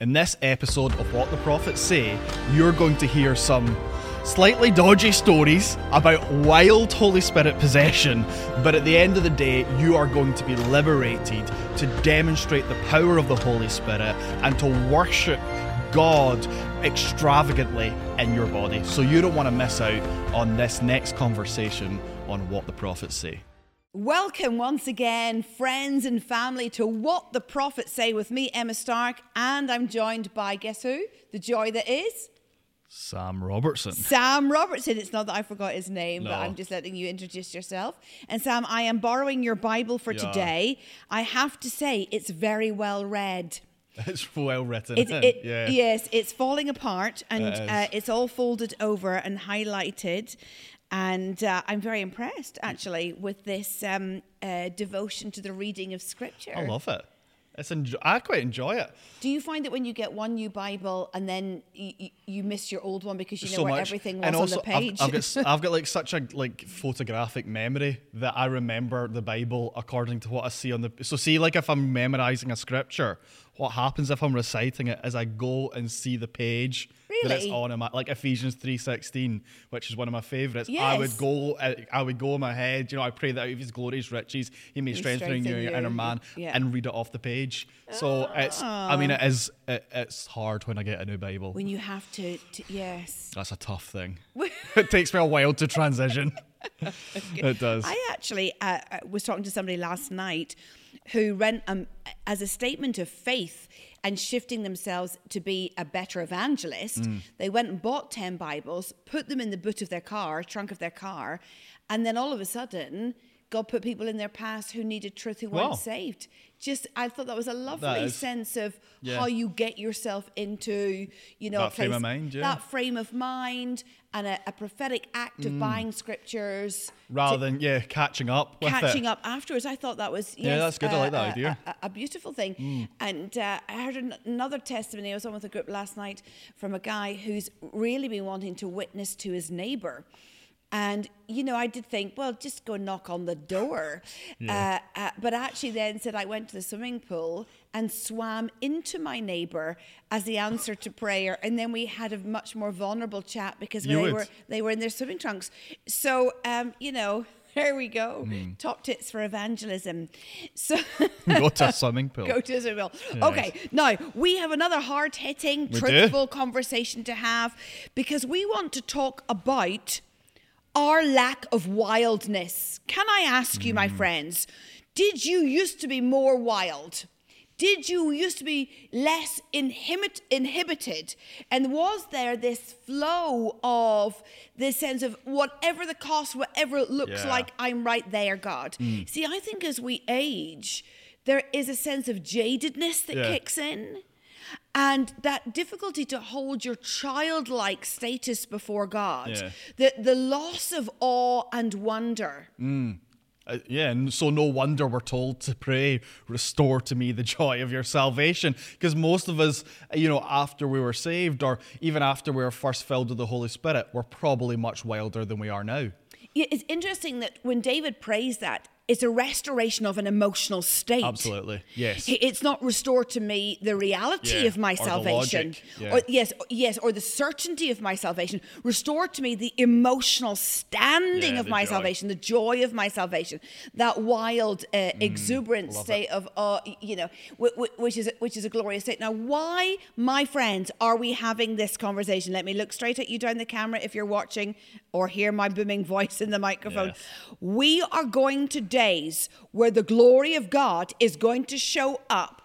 In this episode of What the Prophets Say, you're going to hear some slightly dodgy stories about wild Holy Spirit possession, but at the end of the day, you are going to be liberated to demonstrate the power of the Holy Spirit and to worship God extravagantly in your body. So you don't want to miss out on this next conversation on What the Prophets Say. Welcome once again, friends and family, to What the Prophets Say with me, Emma Stark, and I'm joined by guess who? The joy that is Sam Robertson. Sam Robertson. It's not that I forgot his name, No. but I'm just letting you introduce yourself. And Sam, I am borrowing your Bible for Yeah. today. I have to say, it's very well read. It's well written. It, it, yeah. Yes, it's falling apart and It uh, it's all folded over and highlighted. And uh, I'm very impressed, actually, with this um, uh, devotion to the reading of Scripture. I love it. It's enjo- I quite enjoy it. Do you find that when you get one new Bible and then you, you, you miss your old one because you know so where much. everything was and also, on the page? I've, I've got I've got like such a like photographic memory that I remember the Bible according to what I see on the. So see, like if I'm memorizing a scripture, what happens if I'm reciting it is I go and see the page that it's on in my like Ephesians three sixteen, which is one of my favorites. I would go, uh, I would go in my head. You know, I pray that out of His glorious riches, He may He strengthen you, strengthen your you. inner man, Yeah. and read it off the page. So it's. I mean, it is. It, it's hard when I get a new Bible. when you have to, to yes. That's a tough thing. it takes me a while to transition. it does. I actually uh, uh, was talking to somebody last night who ran um, as a statement of faith and shifting themselves to be a better evangelist. Mm. They went and bought 10 Bibles, put them in the boot of their car, trunk of their car, and then all of a sudden, God put people in their past who needed truth who weren't Wow. saved. Just, I thought that was a lovely is- sense of yeah. how you get yourself into, you know, a That frame of mind, yeah. that frame of mind, and a, a prophetic act Mm. of buying scriptures Rather than yeah, catching up with catching it. up afterwards. I thought that was yes, Yeah, that's good. I like that idea. A, a beautiful thing. And uh, I heard an- another testimony. I was on with a group last night from a guy who's really been wanting to witness to his neighbour. And you know, I did think, well, just go knock on the door. Yeah. Uh, uh, but actually, then said I went to the swimming pool and swam into my neighbour as the answer to prayer, and then we had a much more vulnerable chat because they would. were they were in their swimming trunks. So, um, you know, there we go. Hmm. Top tips for evangelism. So Go to a swimming pool. go to Israel. Okay, now we have another hard hitting, We do. truthful conversation to have because we want to talk about our lack of wildness. Can I ask you, my mm. friends, did you used to be more wild? Did you used to be less inhibit, inhibited? And was there this flow of this sense of whatever the cost, whatever it looks Yeah. Like, I'm right there, God? Mm. See, I think as we age, there is a sense of jadedness that Yeah. kicks in. And that difficulty to hold your childlike status before God, Yeah. the, the loss of awe and wonder. Uh, yeah, and so no wonder we're told to pray, restore to me the joy of your salvation. Because most of us, you know, after we were saved, or even after we were first filled with the Holy Spirit, we're probably much wilder than we are now. Yeah, It's interesting that when David prays that, it's a restoration of an emotional state. Absolutely, yes. It's not restore to me the reality Yeah, of my or salvation. yeah. Or yes, yes, or the certainty of my salvation. Restore to me the emotional standing Yeah, of my joy. salvation, the joy of my salvation. That wild, uh, exuberant Mm, love state of, uh, you know, wh- wh- which is which is a glorious state. Now, why, my friends, are we having this conversation? Let me look straight at you down the camera if you're watching, or hear my booming voice in the microphone. Yes. We are going to days where the glory of God is going to show up.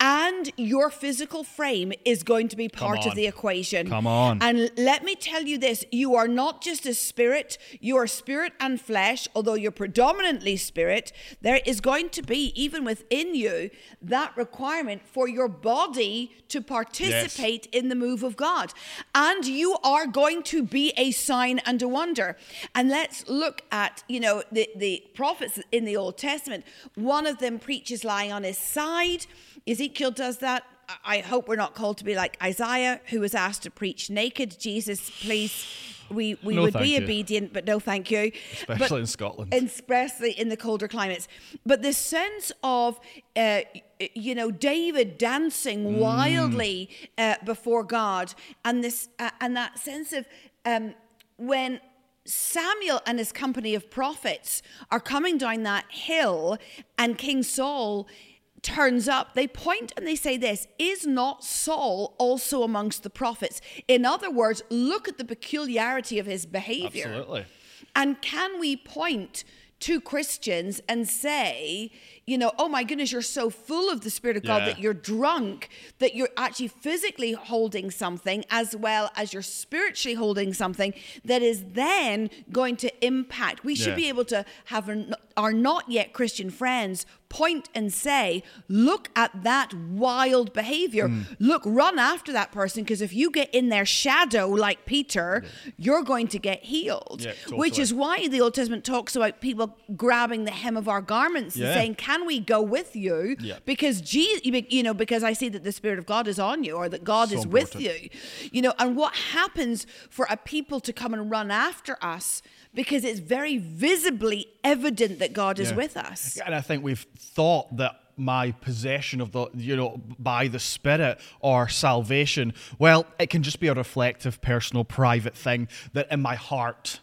And your physical frame is going to be part of the equation. Come on. And let me tell you this you are not just a spirit, you are spirit and flesh, although you're predominantly spirit. There is going to be, even within you, that requirement for your body to participate in the move of God. And you are going to be a sign and a wonder. And let's look at, you know, the, the prophets in the Old Testament. One of them preaches lying on his side. Ezekiel does that. I hope we're not called to be like Isaiah, who was asked to preach naked. Jesus, please, we, we No, would be you. obedient, but no thank you. Especially But- in Scotland. Especially in the colder climates. But the sense of uh, you know, David dancing wildly uh, before God, and this uh, and that sense of um, when Samuel and his company of prophets are coming down that hill, and King Saul turns up, they point and they say this Is not Saul also amongst the prophets? In other words, look at the peculiarity of his behavior. Absolutely. And can we point to Christians and say, you know, oh my goodness, you're so full of the Spirit of God Yeah. that you're drunk, that you're actually physically holding something as well as you're spiritually holding something that is then going to impact. We should Yeah. be able to have our- our not yet Christian friends point and say, look at that wild behavior. Hmm. Look, run after that person because if you get in their shadow like Peter, you're going to get healed. Yeah, Which is why the Old Testament talks about people grabbing the hem of our garments and saying, "Can we go with you?" Yeah. Because Jesus, you know, because I see that the Spirit of God is on you, or that God So is with you. You know, and what happens for a people to come and run after us because it's very visibly evident that God is Yeah. with us. And I think we've thought that my possession of the, you know, by the Spirit or salvation, well, it can just be a reflective, personal, private thing that in my heart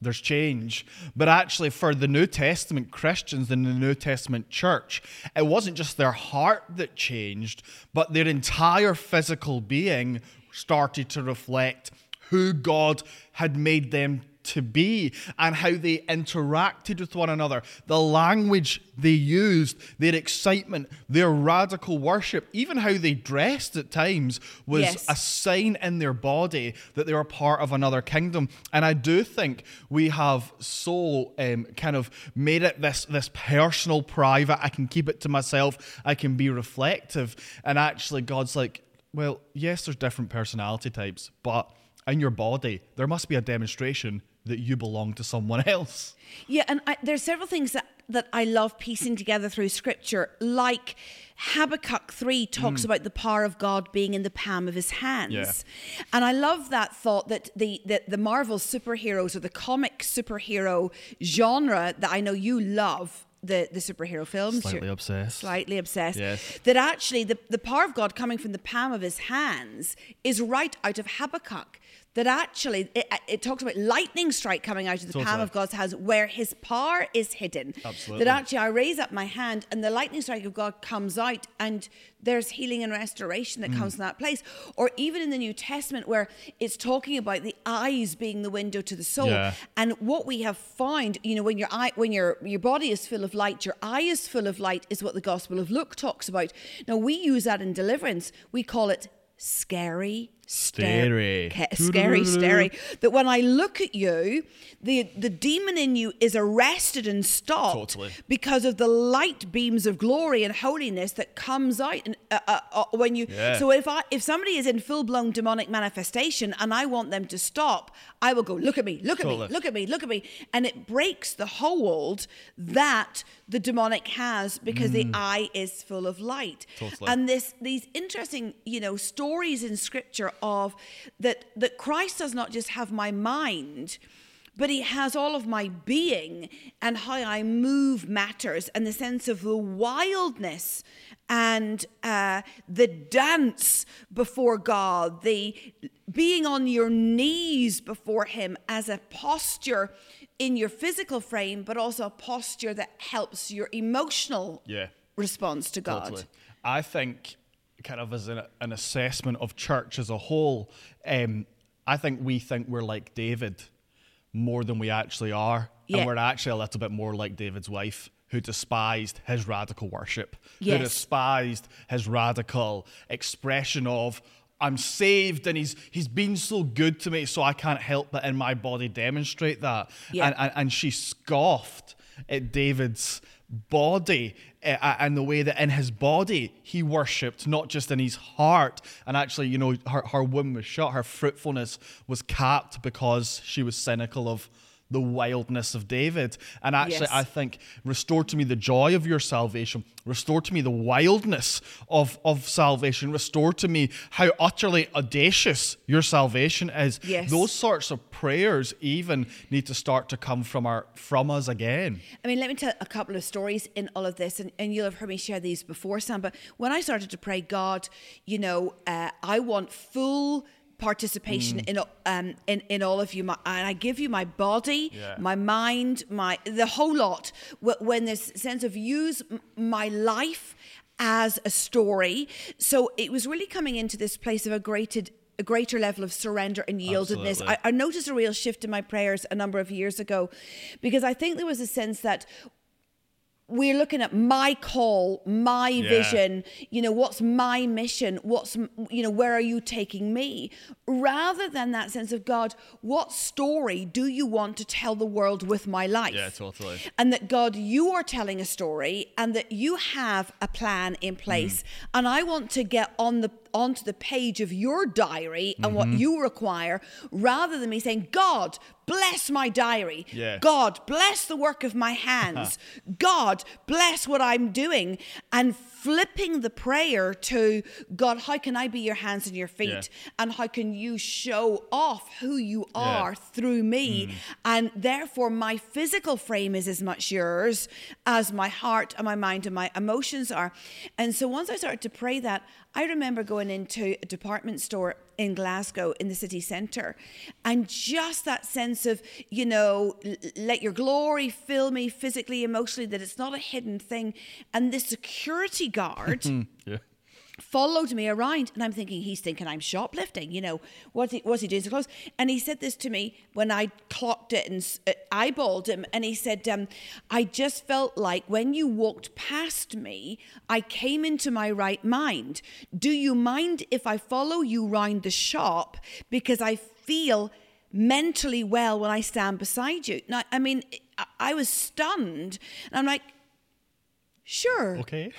there's change. But actually, for the New Testament Christians in the New Testament church, it wasn't just their heart that changed, but their entire physical being started to reflect who God had made them to be and how they interacted with one another, the language they used, their excitement, their radical worship, even how they dressed at times was Yes. a sign in their body that they were part of another kingdom. And I do think we have so um, kind of made it this this personal, private. I can keep it to myself. I can be reflective. And actually, God's like, well, yes, there's different personality types, but in your body, there must be a demonstration that you belong to someone else. Yeah, and I, there's several things that, that I love piecing together through scripture, like Habakkuk 3 talks mm. about the power of God being in the palm of his hands. Yeah. And I love that thought that the, that the Marvel superheroes or the comic superhero genre that I know you love. The, the superhero films. Slightly obsessed. Slightly obsessed. Yes. That actually the, the power of God coming from the palm of his hands is right out of Habakkuk. That actually it, it talks about lightning strike coming out of the palm of God's hands where his power is hidden. Absolutely. That actually I raise up my hand and the lightning strike of God comes out and there's healing and restoration that Mm. comes from that place. Or even in the New Testament where it's talking about the eyes being the window to the soul. Yeah. And what we have found, you know, when your eye when your your body is full of light, your eye is full of light is what the Gospel of Luke talks about. Now we use that in deliverance. We call it scary Stary. Ca- scary stary that when i look at you the the demon in you is arrested and stopped Totally. because of the light beams of glory and holiness that comes out and uh, uh, uh, when you Yeah. so if i if somebody is in full-blown demonic manifestation and i want them to stop i will go look at me look at Totally. me look at me look at me and it breaks the hold that the demonic has because the eye is full of light Totally. and this these interesting you know stories in scripture of that that Christ does not just have my mind but he has all of my being and how I move matters and the sense of the wildness and uh, the dance before God, the being on your knees before Him as a posture in your physical frame, but also a posture that helps your emotional Yeah. response to God. Totally. I think, kind of as an, an assessment of church as a whole, um, I think we think we're like David more than we actually are. Yeah. And we're actually a little bit more like David's wife, who despised his radical worship, Yes. who despised his radical expression of, I'm saved and he's he's been so good to me, so I can't help but in my body demonstrate that. Yeah. And, and, and she scoffed at David's body Eh, and the way that in his body he worshipped, not just in his heart. And actually, you know, her, her womb was shut, her fruitfulness was capped because she was cynical of the wildness of David. And actually, Yes. I think, restore to me the joy of your salvation, restore to me the wildness of, of salvation, restore to me how utterly audacious your salvation is. Yes. Those sorts of prayers even need to start to come from our from us again. I mean, let me tell a couple of stories in all of this, and, and you'll have heard me share these before, Sam. But when I started to pray, God, you know, uh, I want full participation Mm. in um in, in all of you my, and I give you my body Yeah. my mind my the whole lot Wh- when this sense of use my life as a story so it was really coming into this place of a greater a greater level of surrender and yieldedness I, I noticed a real shift in my prayers a number of years ago because I think there was a sense that we're looking at my call, my Yeah. vision, you know, what's my mission? What's, you know, where are you taking me? Rather than that sense of God, what story do you want to tell the world with my life? Yeah, totally. And that God, you are telling a story and that you have a plan in place. Mm. And I want to get on the onto the page of your diary and Mm-hmm. what you require rather than me saying, God, bless my diary. Yeah. God, bless the work of my hands. God, bless what I'm doing. And flipping the prayer to God, how can I be your hands and your feet? Yeah. And how can you show off who you Yeah. are through me? And therefore, my physical frame is as much yours as my heart and my mind and my emotions are. And so once I started to pray that, I remember going into a department store in Glasgow in the city centre and just that sense of, you know, let your glory fill me physically, emotionally, that it's not a hidden thing. And this security guard Yeah. Followed me around and I'm thinking he's thinking I'm shoplifting you know what's he, what's he doing so close? And he said this to me when I clocked it and uh, eyeballed him and he said um, I just felt like when you walked past me I came into my right mind. Do you mind if I follow you round the shop? Because I feel mentally well when I stand beside you. Now I mean I was stunned and I'm like sure Okay.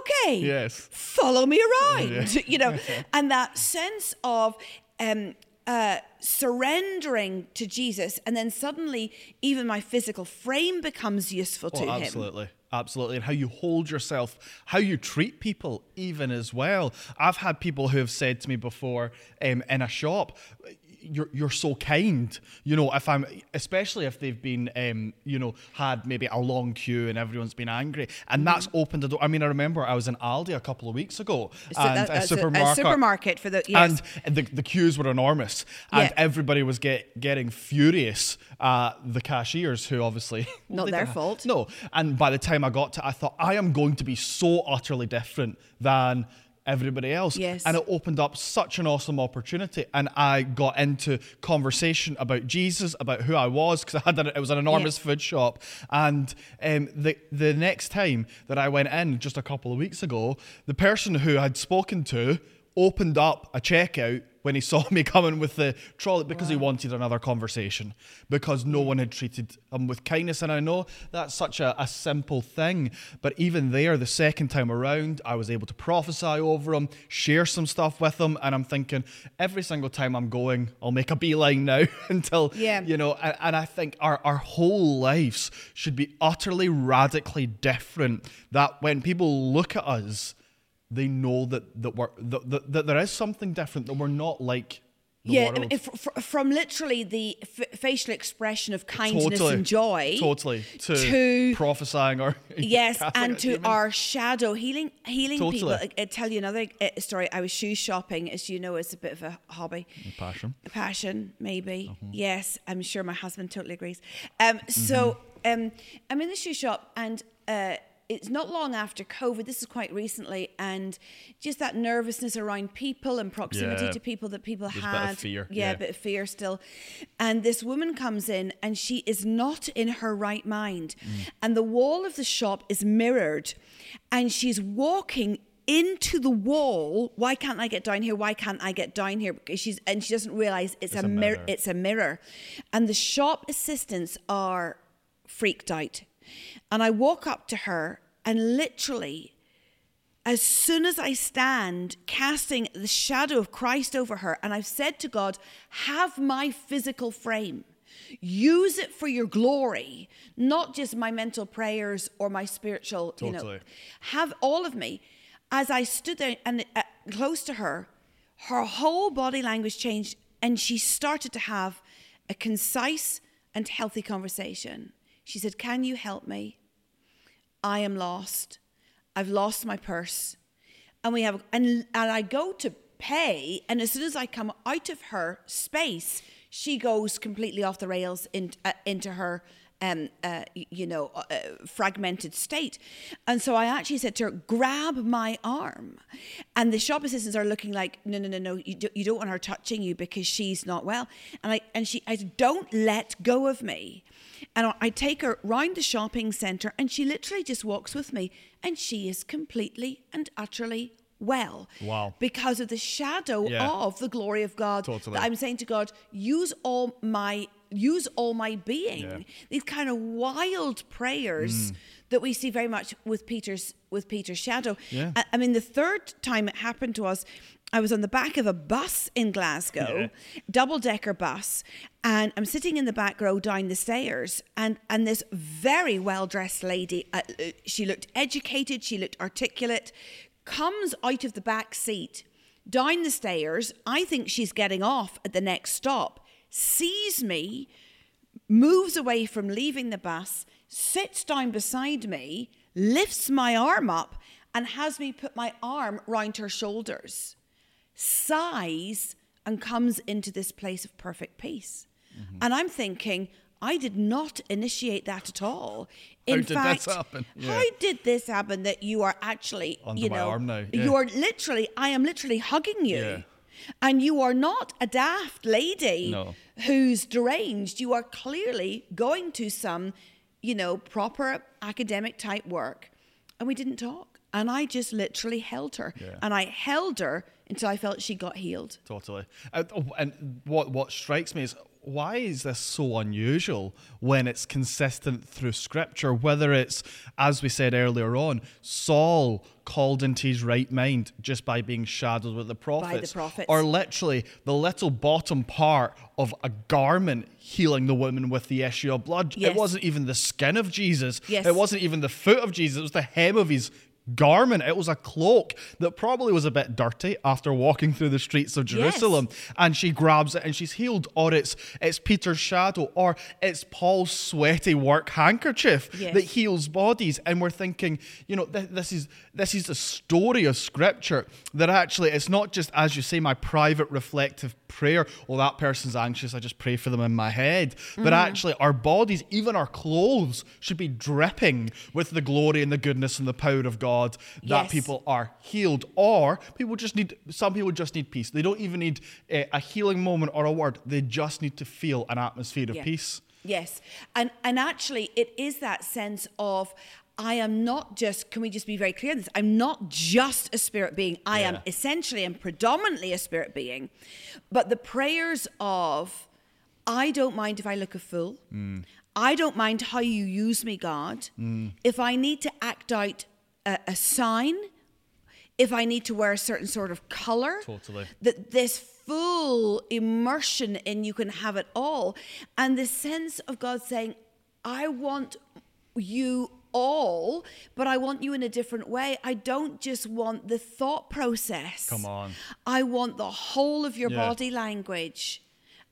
okay Yes. follow me around you know and that sense of um uh, surrendering to Jesus, and then suddenly even my physical frame becomes useful to Oh, him. absolutely. Absolutely. And how you hold yourself, how you treat people, even as well. I've had people who have said to me before um, in a shop, you're, you're so kind. You know, if I'm, especially if they've been, um, you know, had maybe a long queue and everyone's been angry. And that's opened the door. I mean, I remember I was in Aldi a couple of weeks ago So and that- a- supermarket, a supermarket for the yes. and the, the queues were enormous, and Yeah. everybody was get, getting furious at the cashiers, who obviously Not their fault. No, and by the time I got to, I thought I am going to be so utterly different than everybody else. Yes. And it opened up such an awesome opportunity, and I got into conversation about Jesus, about who I was, because I had an, it was an enormous food shop, and um, the the next time that I went in, just a couple of weeks ago, the person who I'd spoken to opened up a checkout when he saw me coming with the trolley because he wanted another conversation because no one had treated him with kindness and i know that's such a, a simple thing but even there the second time around i was able to prophesy over him share some stuff with him and i'm thinking every single time i'm going i'll make a beeline now until Yeah. you know and, and i think our, our whole lives should be utterly radically different that when people look at us they know that that we're that, that, that there is something different that we're not like the yeah, I world. mean, if, fr- from literally the f- facial expression of kindness totally and joy, totally to, to- prophesying or yes, and to demons. our shadow healing, healing people. I, I tell you another uh, story. I was shoe shopping, as you know, it's a bit of a hobby. passion A passion, maybe. Mm-hmm. Yes, I'm sure my husband totally agrees. Um, so Mm-hmm. um, I'm in the shoe shop, and uh, it's not long after COVID. This is quite recently, and just that nervousness around people and proximity Yeah. to people that people There's a had. bit of fear, Yeah, yeah. a bit of fear still. And this woman comes in, and she is not in her right mind, Mm. and the wall of the shop is mirrored, and she's walking into the wall. Why can't I get down here? Why can't I get down here? Because she's and she doesn't realize it's, a, a mirror. mirror. It's a mirror, and the shop assistants are freaked out. And I walk up to her, and literally, as soon as I stand, casting the shadow of Christ over her, and I've said to God, "Have my physical frame." Use it for your glory, not just my mental prayers or my spiritual, you know. Have all of me. As I stood there and uh, close to her, her whole body language changed and she started to have a concise and healthy conversation. She said, Can you help me? I am lost. I've lost my purse. And we have and and I go to pay, and as soon as I come out of her space, she goes completely off the rails in, uh, into her um, uh, you know, uh, uh, fragmented state. And so I actually said to her, grab my arm. And the shop assistants are looking like, no, no, no, no, you, do, you don't want her touching you because she's not well. And I, and she, I said, don't let go of me. And I- take her round the shopping centre and she literally just walks with me and she is completely and utterly well. Wow. Because of the shadow Yeah. of the glory of God. Totally. That I'm saying to God, use all my use all my being. Yeah. These kind of wild prayers that we see very much with Peter's with Peter's shadow. Yeah. I, I mean, the third time it happened to us, I was on the back of a bus in Glasgow, double decker bus, and I'm sitting in the back row down the stairs, and and this very well dressed lady, uh, uh, she looked educated, she looked articulate, comes out of the back seat down the stairs. I think she's getting off at the next stop, sees me, moves away from leaving the bus, sits down beside me, lifts my arm up, and has me put my arm round her shoulders, sighs, and comes into this place of perfect peace. Mm-hmm. And I'm thinking, I did not initiate that at all. How In did this fact, happen? Yeah. how did this happen that you are actually, Under you my know, arm now, yeah. you are literally, I am literally hugging you. Yeah. And you are not a daft lady No. who's deranged. You are clearly going to some, you know, proper academic type work. And we didn't talk. And I just literally held her. Yeah. And I held her until I felt she got healed. Totally. And, oh, and what what strikes me is why is this so unusual when it's consistent through scripture? Whether it's, as we said earlier on, Saul called into his right mind just by being shadowed with the prophets, prophets. or literally the little bottom part of a garment healing the woman with the issue of blood. Yes. It wasn't even the skin of Jesus. Yes. It wasn't even the foot of Jesus. It was the hem of his garment. It was a cloak that probably was a bit dirty after walking through the streets of Yes. Jerusalem. And she grabs it and she's healed. Or it's it's Peter's shadow, or it's Paul's sweaty work handkerchief Yes. that heals bodies. And we're thinking, you know, th- this is this is the story of Scripture that actually it's not just as you say, my private reflective prayer. Oh, that person's anxious. I just pray for them in my head. But mm. actually, our bodies, even our clothes, should be dripping with the glory and the goodness and the power of God. That Yes. people are healed, or people just need. Some people just need peace. They don't even need a, a healing moment or a word. They just need to feel an atmosphere of Yeah. peace. Yes. And and actually it is that sense of I am not just can we just be very clear on this? I'm not just a spirit being. I am essentially and predominantly a spirit being. But the prayers of I don't mind if I look a fool. Mm. I don't mind how you use me, God. If I need to act out a, a sign, if I need to wear a certain sort of color, Totally. that this full immersion in you can have it all, and the sense of God saying, "I want you all, but I want you in a different way. I don't just want the thought process. Come on. I want the whole of your Yeah. body language."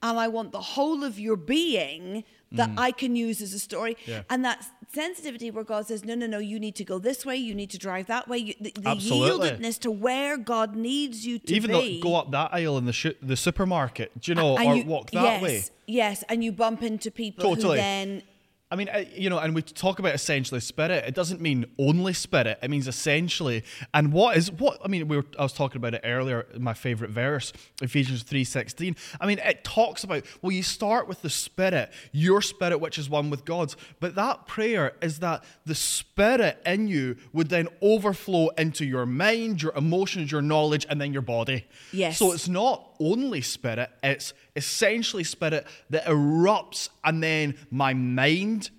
And I want the whole of your being that I can use as a story. Mm. Yeah. And that sensitivity where God says, no, no, no, you need to go this way, you need to drive that way. You, the the Absolutely. yieldedness to where God needs you to Even be. though go up that aisle in the sh- the supermarket, do you know, And or you- walk that yes, way. Yes, and you bump into people Totally. who then I mean, you know, and we talk about essentially spirit. It doesn't mean only spirit. It means essentially. And what is what? I mean, we were. I was talking about it earlier. My favorite verse, Ephesians three sixteen. I mean, it talks about. Well, you start with the spirit, your spirit, which is one with God's. But that prayer is that the spirit in you would then overflow into your mind, your emotions, your knowledge, and then your body. Yes. So it's not only spirit, it's essentially spirit that erupts, and then my mind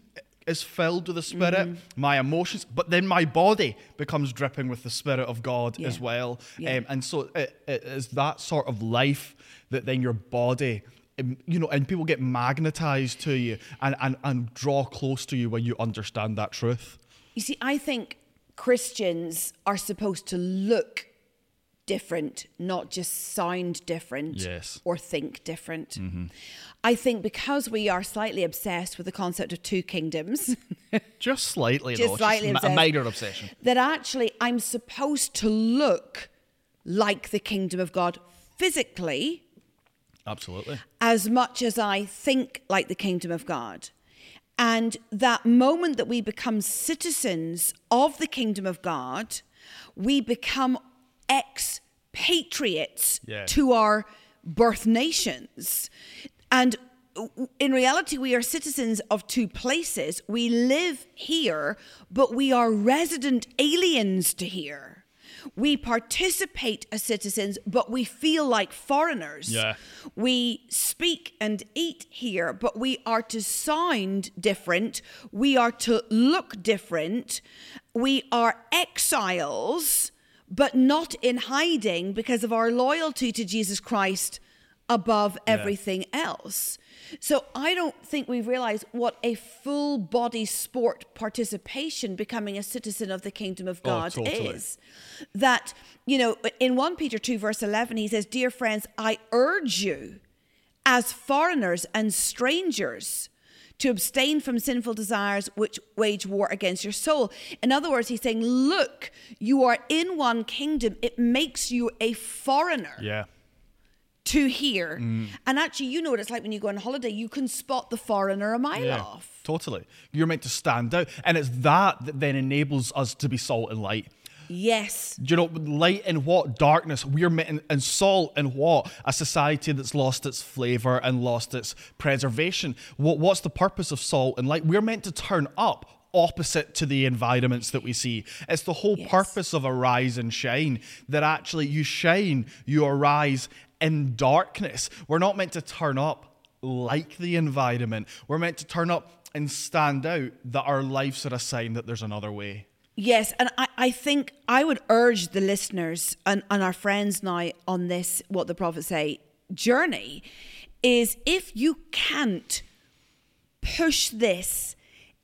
is filled with the spirit, Mm-hmm. my emotions, but then my body becomes dripping with the spirit of God Yeah. as well. Yeah. Um, and so it, it is that sort of life that then your body um, you know, and people get magnetized to you and, and, and draw close to you when you understand that truth. You see, I think Christians are supposed to look different, not just sound different Yes. or think different. Mm-hmm. I think because we are slightly obsessed with the concept of two kingdoms, Just slightly, Just though. slightly just ma- a minor obsession. that actually I'm supposed to look like the kingdom of God physically Absolutely. as much as I think like the kingdom of God. And that moment that we become citizens of the kingdom of God, we become expatriates Yeah. to our birth nations. And in reality, we are citizens of two places. We live here, but we are resident aliens to here. We participate as citizens, but we feel like foreigners. Yeah. We speak and eat here, but we are to sound different. We are to look different. We are exiles, but not in hiding because of our loyalty to Jesus Christ above everything else. So I don't think we realize what a full body sport participation becoming a citizen of the kingdom of Oh, God totally. is. That, you know, in 1 Peter 2, verse 11, he says, Dear friends, I urge you as foreigners and strangers to abstain from sinful desires which wage war against your soul. In other words, he's saying, Look, you are in one kingdom, it makes you a foreigner Yeah. to here. Mm. And actually, you know what it's like when you go on holiday, you can spot the foreigner a mile Yeah, off. totally. You're meant to stand out, and it's that that then enables us to be salt and light. Yes. Do you know light and what darkness? We're meant and salt and what a society that's lost its flavor and lost its preservation. What what's the purpose of salt and light? We're meant to turn up opposite to the environments that we see. It's the whole Yes. purpose of arise and shine that actually you shine, you arise in darkness. We're not meant to turn up like the environment. We're meant to turn up and stand out that our lives are a sign that there's another way. Yes, and I, I think I would urge the listeners and, and our friends now on this, what the prophets say, journey, is if you can't push this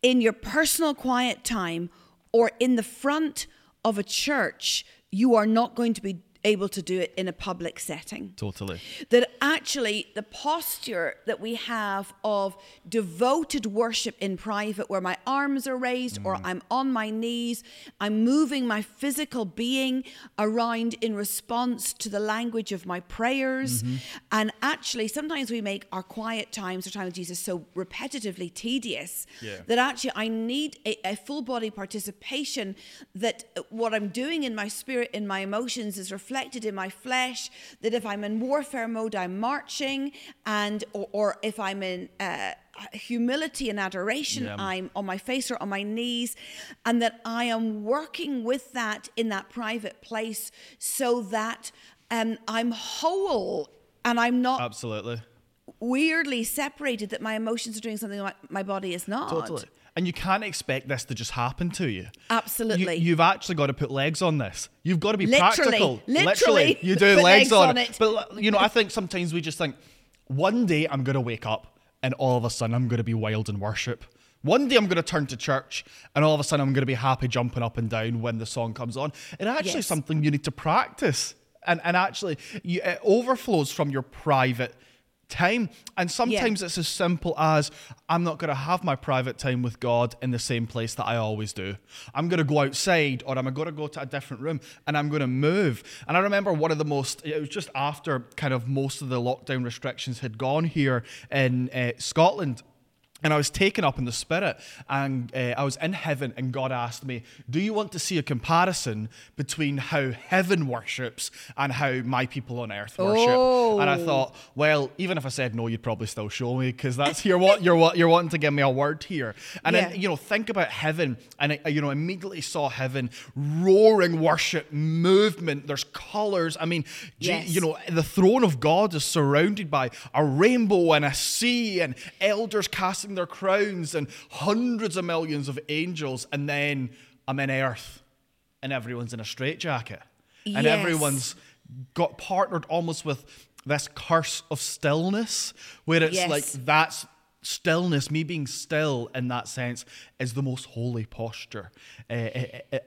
in your personal quiet time or in the front of a church, you are not going to be able to do it in a public setting Totally. that actually the posture that we have of devoted worship in private, where my arms are raised or mm. I'm on my knees, I'm moving my physical being around in response to the language of my prayers. Mm-hmm. And actually, sometimes we make our quiet times or time with Jesus so repetitively tedious Yeah. that actually I need a, a full body participation that what I'm doing in my spirit, in my emotions is reflected in my flesh. That if I'm in warfare mode, I'm marching, and or, or if I'm in uh, humility and adoration, Yeah. I'm on my face or on my knees, and that I am working with that in that private place so that um, I'm whole and I'm not Absolutely. weirdly separated that my emotions are doing something my, my body is not. Totally. And you can't expect this to just happen to you. Absolutely. You, have actually got to put legs on this. You've got to be Literally, practical. literally, You do legs, legs on, on it. it. But, you know, I think sometimes we just think, one day I'm going to wake up and all of a sudden I'm going to be wild in worship. One day I'm going to turn to church and all of a sudden I'm going to be happy jumping up and down when the song comes on. It actually Yes. something you need to practice. And, and actually, you, it overflows from your private time. And sometimes it's as simple as I'm not going to have my private time with God in the same place that I always do. I'm going to go outside or I'm going to go to a different room and I'm going to move. And I remember one of the most, it was just after kind of most of the lockdown restrictions had gone here in uh, Scotland. And I was taken up in the spirit, and uh, I was in heaven, and God asked me, Do you want to see a comparison between how heaven worships and how my people on earth worship? And I Oh. thought, well, even if I said no, you'd probably still show me because that's you're what you're what you're wanting to give me a word here. And Yeah. then you know, think about heaven, and I, you know, immediately saw heaven roaring worship movement. There's colors. I mean, Yes. you know, the throne of God is surrounded by a rainbow and a sea and elders casting their crowns and hundreds of millions of angels. And then I'm in earth and everyone's in a straitjacket. And everyone's got partnered almost with this curse of stillness, where it's Yes. like that's stillness, me being still in that sense, is the most holy posture uh,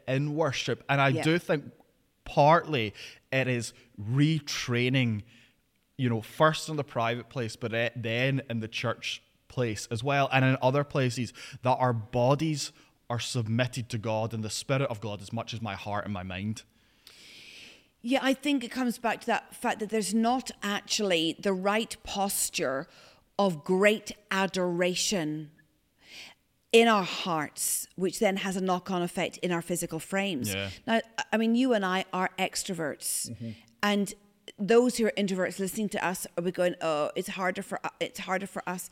in worship. And I Yeah. do think partly it is retraining, you know, first in the private place, but then in the church place as well, and in other places that our bodies are submitted to God and the Spirit of God as much as my heart and my mind. Yeah, I think it comes back to that fact that there's not actually the right posture of great adoration in our hearts, which then has a knock on effect in our physical frames. Yeah. Now, I mean, you and I are extroverts, mm-hmm. and those who are introverts listening to us are we going, "Oh, it's harder for it's harder for us."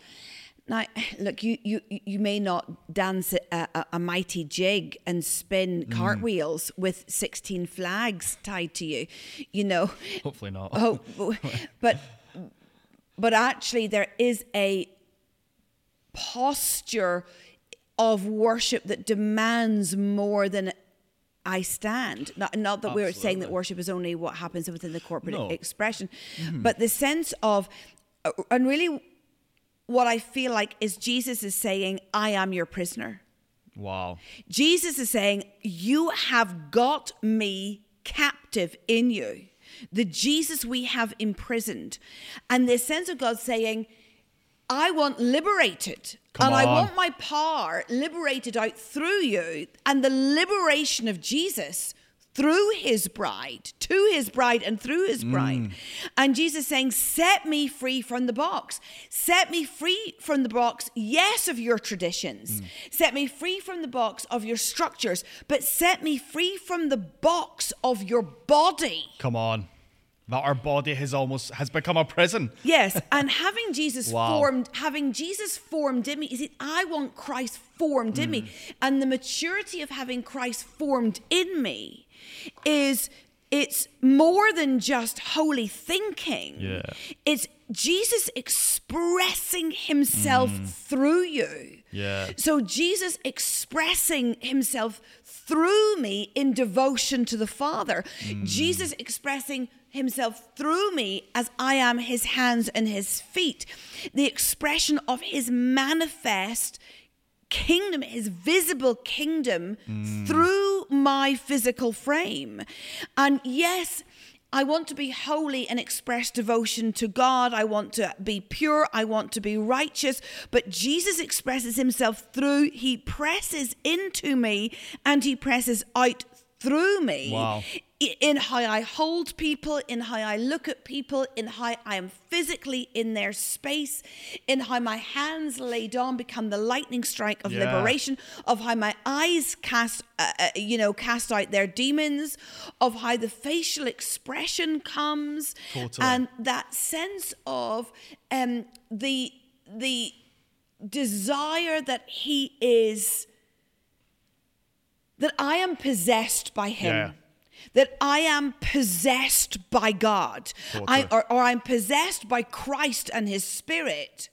Now, look, you you you may not dance a, a, a mighty jig and spin mm. cartwheels with sixteen flags tied to you, you know. Hopefully not. Oh, but but actually, there is a posture of worship that demands more than I stand. Not, not that we're saying that worship is only what happens within the corporate No. expression, mm-hmm. but the sense of, and really, what I feel like is Jesus is saying, "I am your prisoner." Wow. Jesus is saying, You have got me captive in you. The Jesus we have imprisoned. And the sense of God saying, I want liberated. Come and I want my power liberated out through you. And the liberation of Jesus through his bride, to his bride and through his bride. And Jesus saying, Set me free from the box. Set me free from the box, yes, of your traditions. Set me free from the box of your structures, but set me free from the box of your body. Come on. That our body has almost has become a prison. Yes, and having Jesus Wow. formed, having Jesus formed in me, is it? I want Christ formed in Mm. me, and the maturity of having Christ formed in me is it's more than just holy thinking. Yeah. It's Jesus expressing himself mm. through you. Yeah. So Jesus expressing himself through me in devotion to the Father. Mm. Jesus expressing himself through me as I am his hands and his feet. The expression of his manifest kingdom, his visible kingdom mm. through my physical frame. And yes, I want to be holy and express devotion to God. I want to be pure. I want to be righteous. But Jesus expresses himself through, he presses into me and he presses out through me Wow. In how I hold people, in how I look at people, in how I am physically in their space, in how my hands laid on become the lightning strike of Yeah. liberation, of how my eyes cast, uh, uh, you know, cast out their demons, of how the facial expression comes, Totally. and that sense of um, the the desire that he is that I am possessed by him. Yeah. That I am possessed by God, I, or, or I'm possessed by Christ and His Spirit,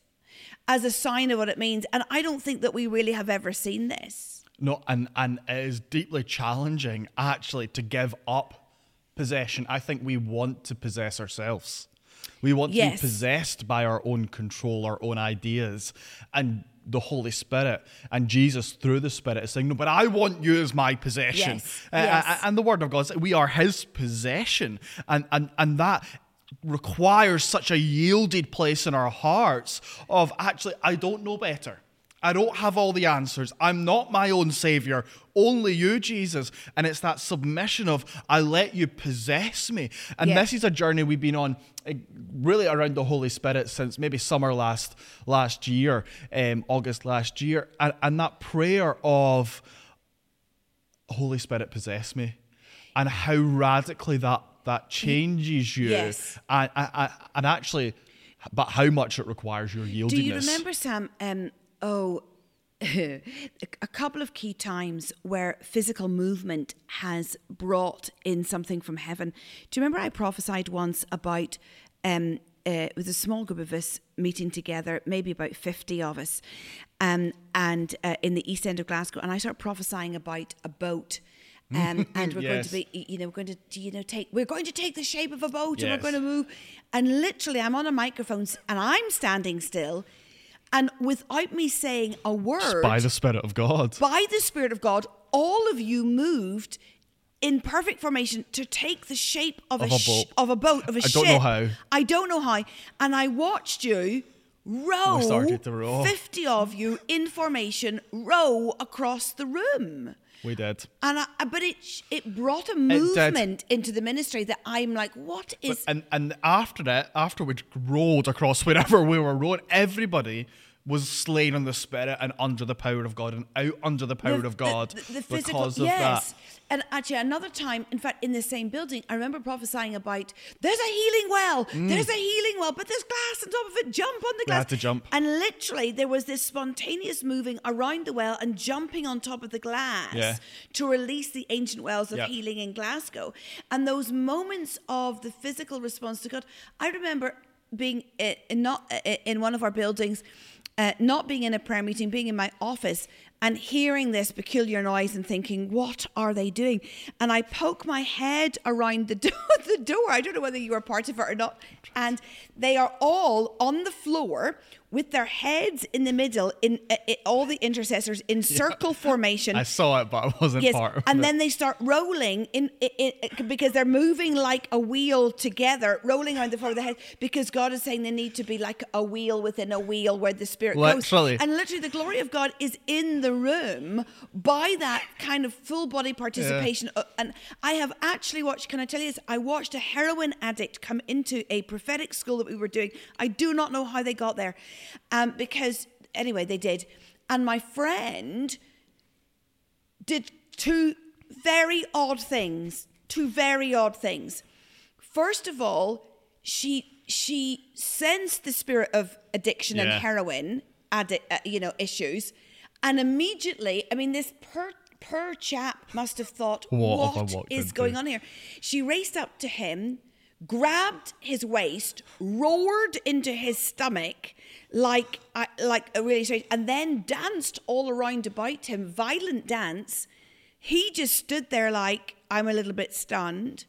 as a sign of what it means. And I don't think that we really have ever seen this. No, and and it is deeply challenging actually to give up possession. I think we want to possess ourselves. We want to Yes. be possessed by our own control, our own ideas, and the Holy Spirit and Jesus through the Spirit is saying, "No, but I want you as my possession." Yes, Uh, yes. And the Word of God says we are His possession, and and and that requires such a yielded place in our hearts of actually, I don't know better. I don't have all the answers. I'm not my own savior. Only you, Jesus. And it's that submission of, I let you possess me. And Yeah. this is a journey we've been on eh, really around the Holy Spirit since maybe summer last last year, um, August last year. And, and that prayer of, Holy Spirit, possess me. And how radically that, that changes you. Yes. And, and, and actually, but how much it requires your yieldedness. Do you remember, Sam? Um, oh, a couple of key times where physical movement has brought in something from heaven. Do you remember I prophesied once about um, uh, with a small group of us meeting together, maybe about 50 of us, um, and uh, in the east end of Glasgow, and I started prophesying about a boat Um, and we're Yes. going to be, you know, we're going to, you know, take, we're going to take the shape of a boat and we're going to move. And literally, I'm on a microphone and I'm standing still, and without me saying a word, By the Spirit of God. by the Spirit of God, all of you moved in perfect formation to take the shape of, Of a, a sh- boat. of a boat of a I ship. I don't know how. I don't know how. And I watched you row, We started to row. fifty of you in formation, row across the room. We did. And I, but it it brought a movement into the ministry that I'm like, what is? And and after that, after we rowed across wherever we were rowing, everybody was slain in the spirit and under the power of God and out under the power the- of God the, the physical, because of yes. that. And actually, another time, in fact, in the same building, I remember prophesying about there's a healing well, mm. there's a healing well, but there's glass on top of it. Jump on the Mm. Glass. had to jump. And literally, there was this spontaneous moving around the well and jumping on top of the glass Yeah. to release the ancient wells of Yep. healing in Glasgow. And those moments of the physical response to God, I remember being i- in, not eh, eh, in one of our buildings, uh, not being in a prayer meeting, being in my office and hearing this peculiar noise and thinking, what are they doing? And I poke my head around the, do- the door. I don't know whether you were part of it or not. And they are all on the floor with their heads in the middle, in uh, all the intercessors in circle formation. I saw it, but I wasn't Yes, part of and it. then they start rolling in, in, in because they're moving like a wheel together, rolling around the floor of the head. Because God is saying they need to be like a wheel within a wheel, where the Spirit Literally. goes. And literally, the glory of God is in the room by that kind of full body participation. Uh, And I have actually watched. Can I tell you this? I watched a heroin addict come into a prophetic school that we were doing. I do not know how they got there, um, because anyway, they did. And my friend did two very odd things. Two very odd things. First of all, she she sensed the spirit of addiction and heroin, addi- uh, you know, issues, and immediately, I mean, this per per chap must have thought, What what is going on here? She raced up to him, grabbed his waist, roared into his stomach like uh, like a really strange, and then danced all around about him, violent dance. He just stood there like I'm a little bit stunned,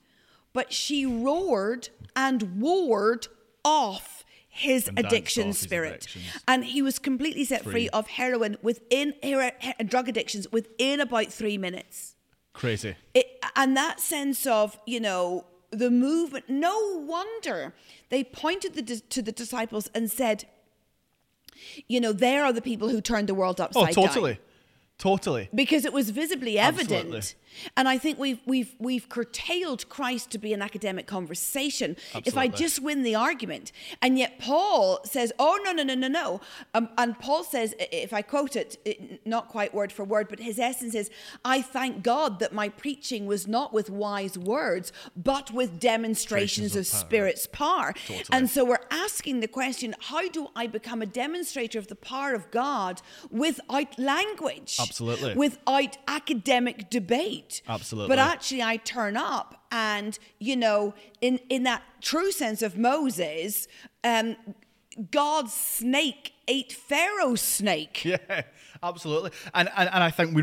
but she roared and ward off his And addiction his spirit, and he was completely set free, Free. of heroin within hero- he- drug addictions within about three minutes Crazy. it, and that sense of you know the movement no wonder they pointed the, to the disciples and said you know there are the people who turned the world upside down. Oh, totally. down Totally. because it was visibly evident Absolutely. And i think we've we've we've curtailed christ to be an academic conversation if i just win the argument and yet paul says oh no no no no no um, and paul says if i quote it, it not quite word for word but his essence is i thank god that my preaching was not with wise words but with demonstrations Demonstrations of, of power. spirit's power Totally. and so we're asking the question how do i become a demonstrator of the power of god without language Absolutely. without academic debate. Absolutely. But actually, I turn up, and you know, in in that true sense of Moses, um, God's snake ate Pharaoh's snake. Yeah, absolutely. And, and and I think we,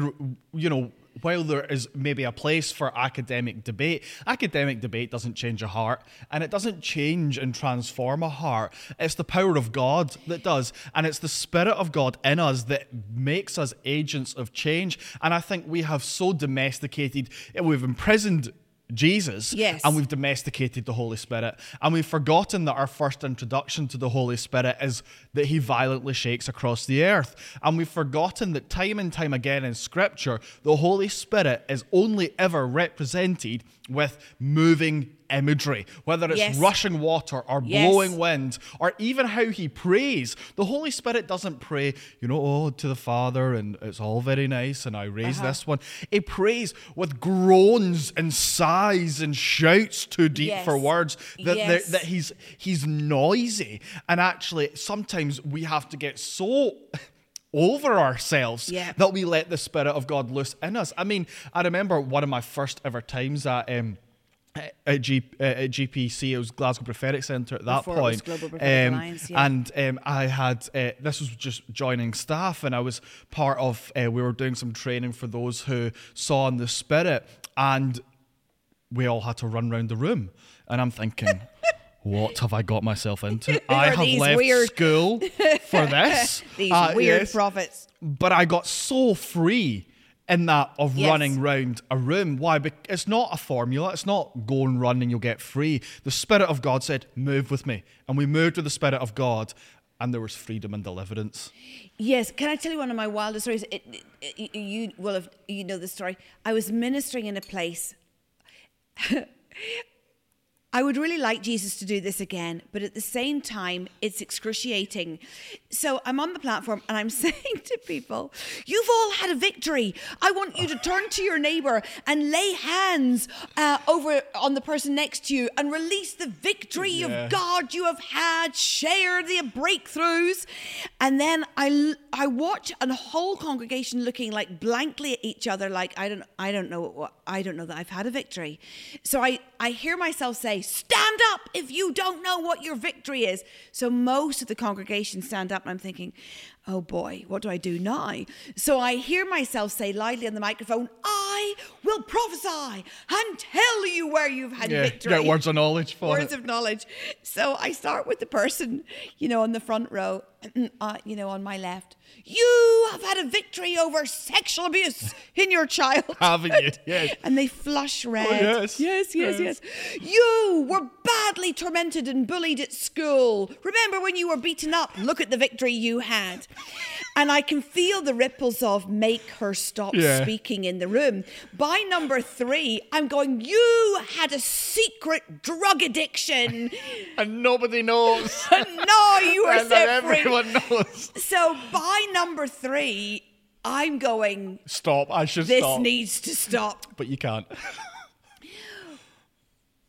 you know, while there is maybe a place for academic debate, academic debate doesn't change a heart, and it doesn't change and transform a heart. It's the power of God that does, and it's the Spirit of God in us that makes us agents of change. And I think we have so domesticated, we've imprisoned. Jesus, Yes. and we've domesticated the Holy Spirit, and we've forgotten that our first introduction to the Holy Spirit is that He violently shakes across the earth, and we've forgotten that time and time again in Scripture, the Holy Spirit is only ever represented with moving imagery, whether it's Yes. rushing water or Yes. blowing wind, or even how He prays. The Holy Spirit doesn't pray, you know, oh, to the Father, and it's all very nice, and I raise Uh-huh. this one. He prays with groans and sighs and shouts too deep Yes. for words that, that he's he's noisy and actually sometimes we have to get so over ourselves Yeah. that we let the spirit of god loose in us i mean i remember one of my first ever times at um at, G, uh, at GPC, it was Glasgow Prophetic Centre at that Before it was point. Um, Alliance, yeah. And um, I had, uh, this was just joining staff, and I was part of, uh, we were doing some training for those who saw in the Spirit, and we all had to run around the room. And I'm thinking, what have I got myself into? I have left weird- school for this. These Uh, weird yes prophets. but I got so free in that of Yes. running round a room. Why? It's not a formula. It's not go and run and you'll get free. The Spirit of God said, "Move with me," and we moved with the Spirit of God, and there was freedom and deliverance. Yes, can I tell you one of my wildest stories? It, it, it- you will have you know the story. I was ministering in a place. I would really like Jesus to do this again, but at the same time, it's excruciating. So I'm on the platform and I'm saying to people, You've all had a victory. I want you to turn to your neighbor and lay hands uh, over on the person next to you and release the victory Yeah. of God you have had, share the breakthroughs. And then I, I watch a whole congregation looking like blankly at each other, like, I don't, I don't know what, I don't know that I've had a victory. So I, I hear myself say, stand up if you don't know what your victory is. So most of the congregation stand up and I'm thinking, oh boy, what do I do now? So I hear myself say loudly on the microphone, I will prophesy and tell you where you've had Yeah, victory. get words of knowledge for Words it. of knowledge. So I start with the person, you know, on the front row, uh, you know, on my left. You have had a victory over sexual abuse in your childhood. Haven't you? Yes. And they flush red. yes. Yes, yes, Yes. yes. You were badly tormented and bullied at school. Remember when you were beaten up? Look at the victory you had. And I can feel the ripples of make her stop Yeah. speaking in the room. By number three, I'm going, You had a secret drug addiction. And nobody knows. and now you are and set free. everyone knows. So by number three, I'm going, Stop. I should This stop. needs to stop. but you can't.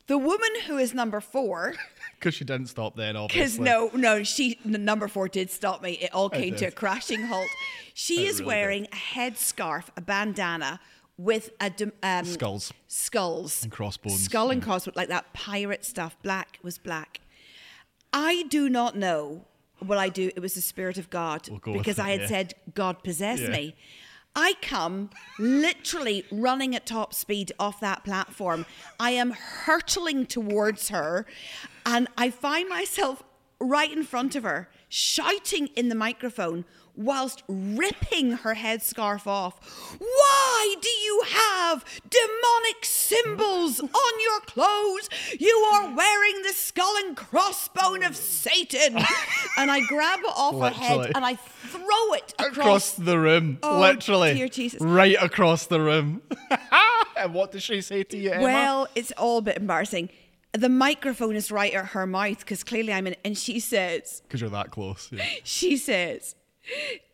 The woman who is number four. Because she didn't stop then, Because no, no, she number four did stop me. It all came to a crashing halt. She It is really wearing a headscarf, a bandana with a um, Skulls. skulls And crossbones, skull and yeah. crossbones, like that pirate stuff. Black was black. I do not know what I do. It was the spirit of God We'll because it, I had yeah. said God possessed Yeah. me. I come literally running at top speed off that platform. I am hurtling towards her, and I find myself right in front of her, shouting in the microphone whilst ripping her headscarf off. Why do you have demonic symbols on your clothes? You are wearing the skull and crossbone of Satan. and I grab it off her head and I throw it Across across the room. Oh, literally. dear Jesus. Right across the room. and what does she say to you, Emma? Well, it's all a bit embarrassing. The microphone is right at her mouth because clearly I'm in, and she says, Because you're that close. Yeah. she says,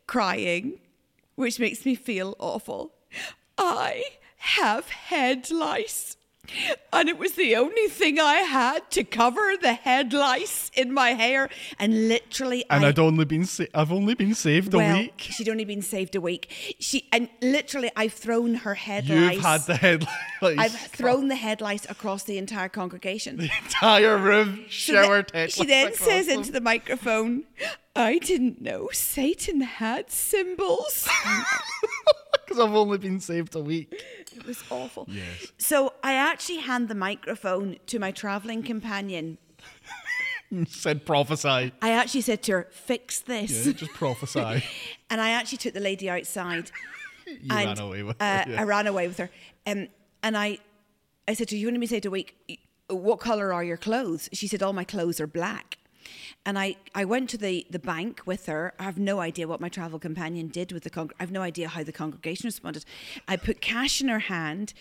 crying, which makes me feel awful. I have head lice. And it was the only thing I had to cover the head lice in my hair. And literally, And I, I'd only been sa- I've only been saved well, a week. she'd only been saved a week. She and literally, I've thrown her head You've lice. had the headlights. I've thrown the head lice across the entire congregation. the entire room So the- showered headlights. she then says them. into the microphone, I didn't know Satan had symbols. Because I've only been saved a week. it was awful. Yes. So I actually hand the microphone to my traveling companion. Said prophesy. I actually said to her, fix this. Yeah, just prophesy. and I actually took the lady outside. You and ran away with uh, it. yeah. I ran away with her. Um, and I, I said to her, you want to be saved a week? What color are your clothes? She said, all my clothes are black. And I, I went to the, the bank with her. I have no idea what my travel companion did with the con- I have no idea how the congregation responded. I put cash in her hand,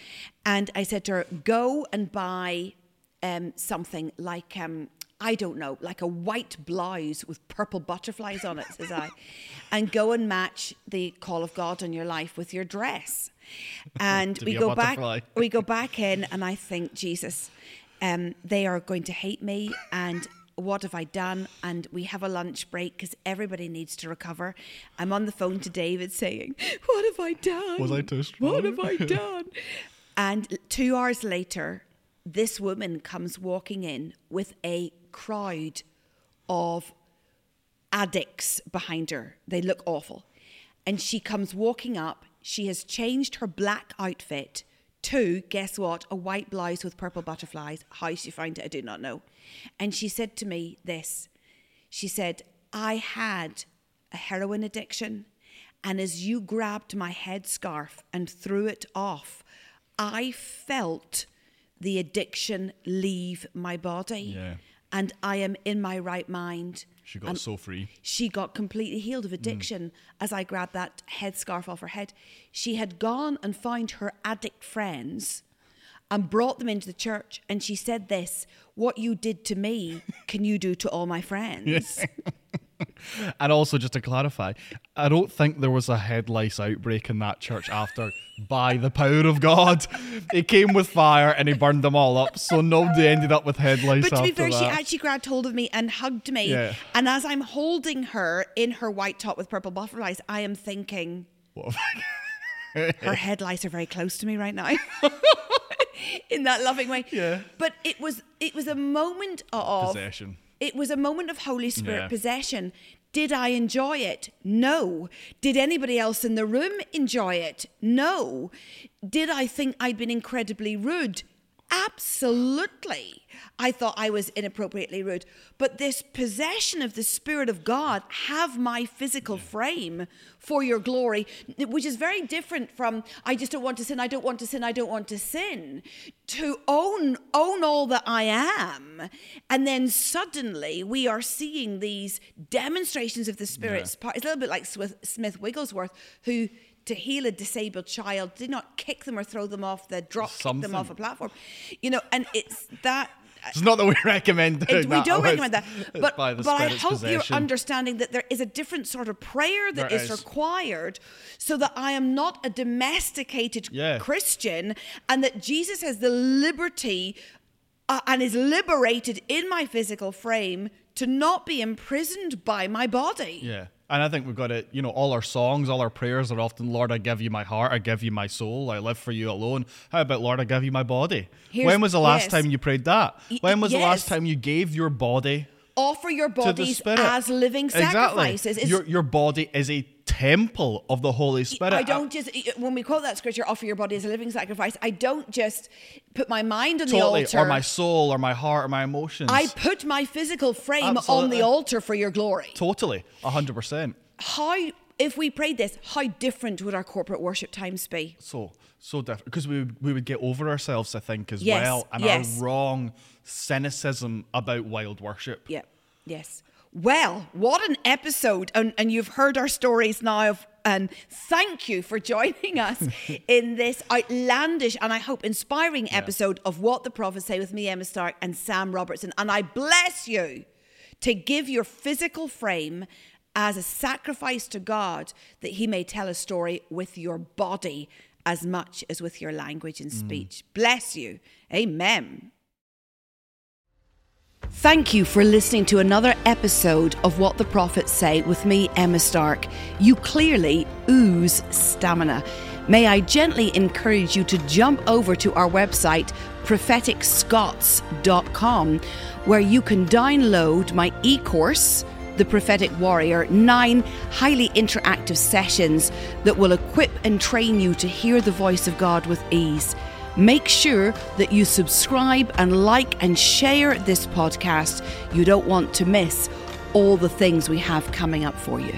and I said to her, "Go and buy um, something like um, I don't know, like a white blouse with purple butterflies on it," says I, "and go and match the call of God on your life with your dress." And we go back. We go back in, and I think, Jesus, um, they are going to hate me and what have I done? And we have a lunch break because everybody needs to recover. I'm on the phone to David saying, What have I done? Was I too What have I done? and two hours later, this woman comes walking in with a crowd of addicts behind her. They look awful. And she comes walking up. She has changed her black outfit to, guess what, a white blouse with purple butterflies. How she found it, I do not know. And she said to me this She said, I had a heroin addiction. And as you grabbed my headscarf and threw it off, I felt the addiction leave my body. Yeah. And I am in my right mind. She got And so free. she got completely healed of addiction as I grabbed that headscarf off her head. She had gone and found her addict friends and brought them into the church. And she said this What you did to me, can you do to all my friends? And also, just to clarify, I don't think there was a head lice outbreak in that church after. By the power of God, he came with fire and he burned them all up. So nobody ended up with head lice But to be fair, she actually grabbed hold of me and hugged me. Yeah. And as I'm holding her in her white top with purple butterflies, I am thinking, What her head lice are very close to me right now. in that loving way. Yeah. But it was it was a moment of Possession. It was a moment of Holy Spirit Yeah. possession. Did I enjoy it? No. Did anybody else in the room enjoy it? No. Did I think I'd been incredibly rude? Absolutely. I thought I was inappropriately rude. But this possession of the Spirit of God, have my physical frame for your glory, which is very different from I just don't want to sin, I don't want to sin, I don't want to sin, to own own all that I am. And then suddenly we are seeing these demonstrations of the Spirit's power. It's a little bit like Smith, Smith Wigglesworth, who to heal a disabled child did not kick them or throw them off the drop kick them off a platform. You know, and it's that It's not that we recommend doing it- we that. don't recommend that. But, but I hope possession. you're understanding that there is a different sort of prayer that is, is. required so that I am not a domesticated Yeah. Christian and that Jesus has the liberty uh, and is liberated in my physical frame to not be imprisoned by my body. Yeah. And I think we've got it, you know, all our songs, all our prayers are often, Lord, I give you my heart, I give you my soul, I live for you alone. How about, Lord, I give you my body? Here's- when was the last yes. time you prayed that? When was the last time you gave your body Offer your bodies as living sacrifices. Exactly. Your, your body is a temple of the Holy Spirit. I don't just when we quote that scripture, offer your body as a living sacrifice. I don't just put my mind on totally, the altar. or my soul, or my heart, or my emotions. I put my physical frame on the altar for your glory. totally, hundred percent. How, if we prayed this, how different would our corporate worship times be? So so different because we would- we would get over ourselves, I think, as Yes, well, and yes. our wrong cynicism about wild worship. Yeah, yes. Well, what an episode. And, and you've heard our stories now of, and thank you for joining us in this outlandish and I hope inspiring episode of What the Prophets Say with me, Emma Stark, and Sam Robertson. And I bless you to give your physical frame as a sacrifice to God that He may tell a story with your body as much as with your language and mm. speech. Bless you. Amen. Thank you for listening to another episode of What the Prophets Say with me, Emma Stark. You clearly ooze stamina. May I gently encourage you to jump over to our website, propheticscots.com, where you can download my e course, The Prophetic Warrior, nine highly interactive sessions that will equip and train you to hear the voice of God with ease. Make sure that you subscribe and like and share this podcast. You don't want to miss all the things we have coming up for you.